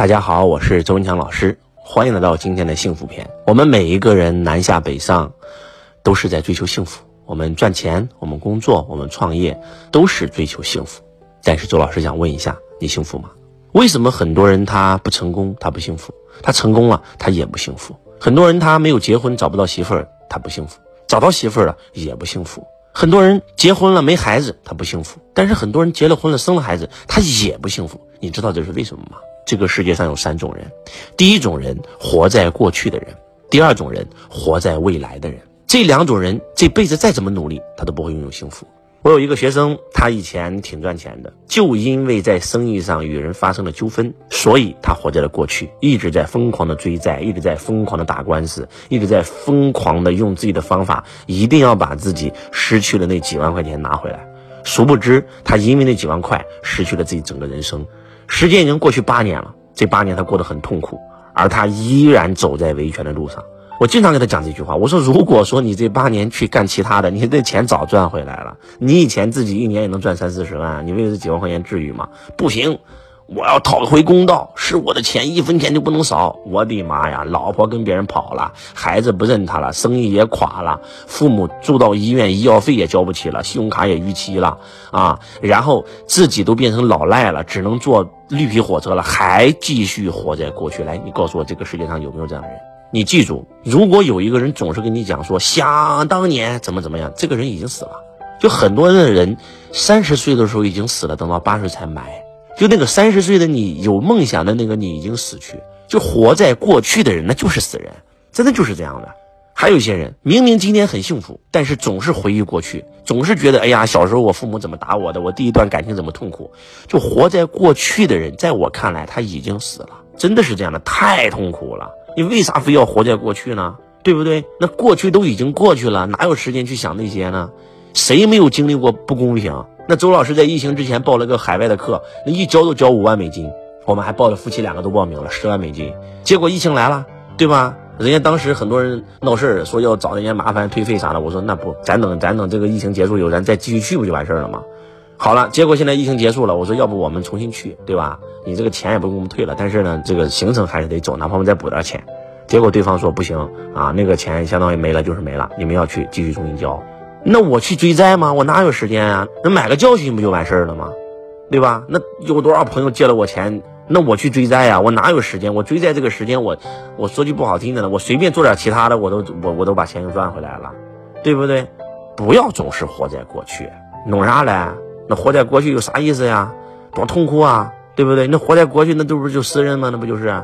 大家好，我是周文强老师，欢迎来到今天的幸福篇。我们每一个人南下北上，都是在追求幸福。我们赚钱，我们工作，我们创业，都是追求幸福。但是周老师想问一下，你幸福吗？为什么很多人他不成功，他不幸福；他成功了，他也不幸福？很多人他没有结婚，找不到媳妇儿，他不幸福；找到媳妇儿了，也不幸福。很多人结婚了没孩子，他不幸福；但是很多人结了婚了生了孩子，他也不幸福。你知道这是为什么吗？这个世界上有三种人，第一种人活在过去的人，第二种人活在未来的人。这两种人这辈子再怎么努力，他都不会拥有幸福。我有一个学生，他以前挺赚钱的，就因为在生意上与人发生了纠纷，所以他活在了过去，一直在疯狂的追债，一直在疯狂的打官司，一直在疯狂的用自己的方法，一定要把自己失去的那几万块钱拿回来。殊不知，他因为那几万块失去了自己整个人生。时间已经过去八年了，这八年他过得很痛苦，而他依然走在维权的路上。我经常跟他讲这句话，我说：如果说你这八年去干其他的，你这钱早赚回来了。你以前自己一年也能赚三四十万，你为了这几万块钱至于吗？不行。我要讨回公道，是我的钱一分钱就不能少。我的妈呀，老婆跟别人跑了，孩子不认他了，生意也垮了，父母住到医院医药费也交不起了，信用卡也逾期了啊，然后自己都变成老赖了，只能坐绿皮火车了，还继续活在过去。来，你告诉我，这个世界上有没有这样的人？你记住，如果有一个人总是跟你讲说想当年怎么怎么样，这个人已经死了。就很多的人三十岁的时候已经死了，等到八十才埋。就那个三十岁的你，有梦想的那个你已经死去，就活在过去的人，那就是死人，真的就是这样的。还有一些人，明明今天很幸福，但是总是回忆过去，总是觉得，哎呀，小时候我父母怎么打我的，我第一段感情怎么痛苦，就活在过去的人，在我看来他已经死了，真的是这样的，太痛苦了。你为啥非要活在过去呢？对不对？那过去都已经过去了，哪有时间去想那些呢？谁没有经历过不公平？那周老师在疫情之前报了个海外的课，那一交都交五万美金，我们还报了夫妻两个都报名了十万美金。结果疫情来了，对吧？人家当时很多人闹事儿，说要找人家麻烦退费啥的。我说那不，咱等咱等这个疫情结束以后，咱再继续去不就完事儿了吗？好了，结果现在疫情结束了，我说要不我们重新去，对吧？你这个钱也不给我们退了，但是呢，这个行程还是得走，哪怕我们再补点钱。结果对方说不行啊，那个钱相当于没了就是没了，你们要去继续重新交。那我去追债吗？我哪有时间啊？那买个教训不就完事儿了吗？对吧？那有多少朋友借了我钱？那我去追债呀？我哪有时间？我追债这个时间，我我说句不好听的呢，我随便做点其他的，我都我我都把钱又赚回来了，对不对？不要总是活在过去，弄啥嘞？那活在过去有啥意思呀？多痛苦啊，对不对？那活在过去，那都不是就死人吗？那不就是？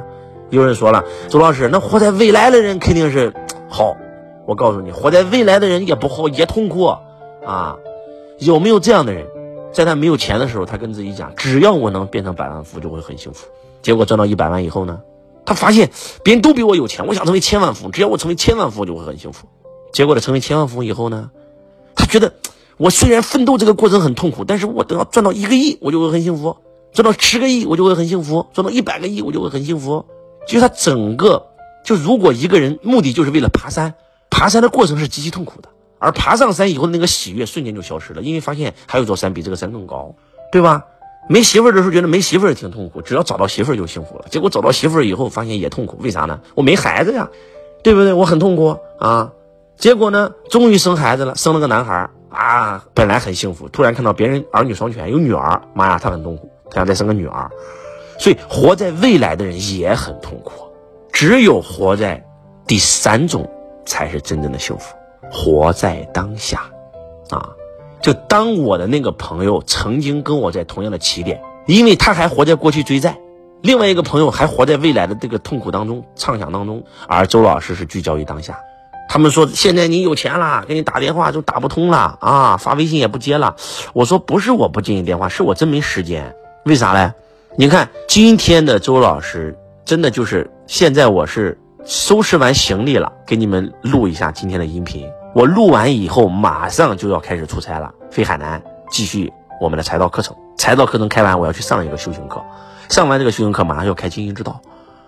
有人说了，周老师，那活在未来的人肯定是好。我告诉你，活在未来的人也不好，也痛苦啊！有没有这样的人，在他没有钱的时候，他跟自己讲，只要我能变成百万富，就会很幸福。结果赚到一百万以后呢，他发现别人都比我有钱，我想成为千万富，只要我成为千万富，就会很幸福。结果他成为千万富以后呢，他觉得我虽然奋斗这个过程很痛苦，但是我等到赚到一个亿，我就会很幸福；赚到十个亿，我就会很幸福；赚到一百个亿，我就会很幸福。就他整个，就如果一个人目的就是为了爬山。爬山的过程是极其痛苦的，而爬上山以后那个喜悦瞬间就消失了，因为发现还有座山比这个山更高，对吧？没媳妇儿的时候觉得没媳妇儿挺痛苦，只要找到媳妇儿就幸福了。结果找到媳妇儿以后发现也痛苦，为啥呢？我没孩子呀，对不对？我很痛苦啊。结果呢，终于生孩子了，生了个男孩啊，本来很幸福，突然看到别人儿女双全，有女儿，妈呀，他很痛苦，他想再生个女儿。所以活在未来的人也很痛苦，只有活在第三种。才是真正的幸福，活在当下，啊，就当我的那个朋友曾经跟我在同样的起点，因为他还活在过去追债，另外一个朋友还活在未来的这个痛苦当中、畅想当中，而周老师是聚焦于当下。他们说现在你有钱了，给你打电话就打不通了啊，发微信也不接了。我说不是我不接你电话，是我真没时间。为啥嘞？你看今天的周老师真的就是现在我是。收拾完行李了，给你们录一下今天的音频。我录完以后，马上就要开始出差了，飞海南继续我们的财道课程。财道课程开完，我要去上一个修行课，上完这个修行课，马上要开经营之道。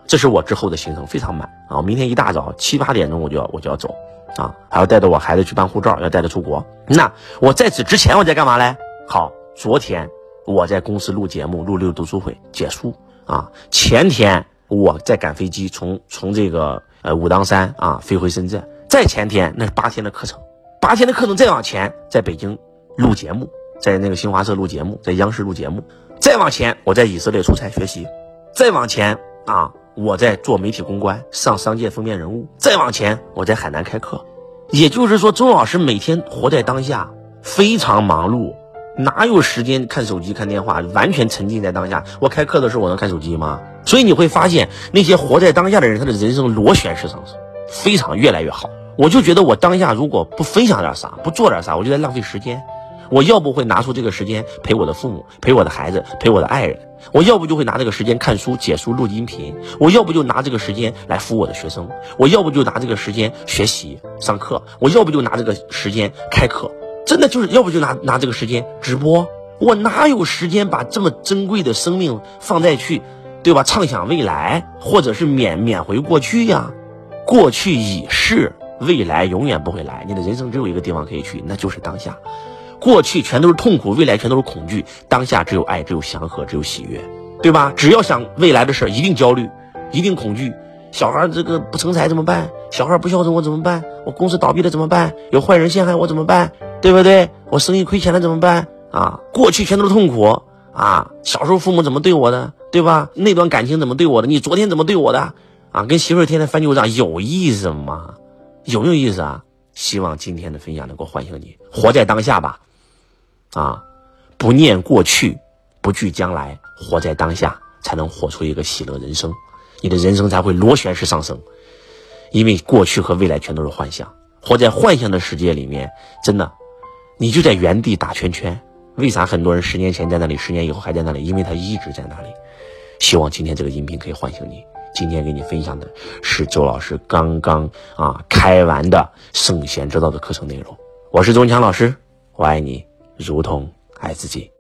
这是我之后的行程，非常满啊！明天一大早七八点钟我就要我就要走啊，还要带着我孩子去办护照，要带着出国。那我在此之前我在干嘛嘞？好，昨天我在公司录节目，录六读书会结束。啊，前天我在赶飞机，从从这个呃武当山啊飞回深圳，再前天那是八天的课程，八天的课程再往前，在北京录节目，在那个新华社录节目，在央视录节目，再往前我在以色列出差学习，再往前啊我在做媒体公关，上商界封面人物，再往前我在海南开课，也就是说，周老师每天活在当下，非常忙碌。哪有时间看手机、看电话？完全沉浸在当下。我开课的时候，我能看手机吗？所以你会发现，那些活在当下的人，他的人生螺旋式上升，非常越来越好。我就觉得，我当下如果不分享点啥，不做点啥，我就在浪费时间。我要不会拿出这个时间陪我的父母、陪我的孩子、陪我的爱人；我要不就会拿这个时间看书、解书、录音频；我要不就拿这个时间来服务我的学生；我要不就拿这个时间学习、上课；我要不就拿这个时间开课。真的就是要不就拿拿这个时间直播，我哪有时间把这么珍贵的生命放在去，对吧？畅想未来，或者是缅缅回过去呀？过去已逝，未来永远不会来。你的人生只有一个地方可以去，那就是当下。过去全都是痛苦，未来全都是恐惧，当下只有爱，只有祥和，只有喜悦，对吧？只要想未来的事儿，一定焦虑，一定恐惧。小孩这个不成才怎么办？小孩不孝顺我怎么办？我公司倒闭了怎么办？有坏人陷害我怎么办？对不对？我生意亏钱了怎么办啊？过去全都是痛苦啊！小时候父母怎么对我的，对吧？那段感情怎么对我的？你昨天怎么对我的？啊，跟媳妇儿天天翻旧账，有意思吗？有没有意思啊？希望今天的分享能够唤醒你，活在当下吧，啊，不念过去，不惧将来，活在当下，才能活出一个喜乐人生，你的人生才会螺旋式上升。因为过去和未来全都是幻想，活在幻想的世界里面，真的。你就在原地打圈圈，为啥很多人十年前在那里，十年以后还在那里？因为他一直在那里。希望今天这个音频可以唤醒你。今天给你分享的是周老师刚刚啊开完的圣贤之道的课程内容。我是周文强老师，我爱你如同爱自己。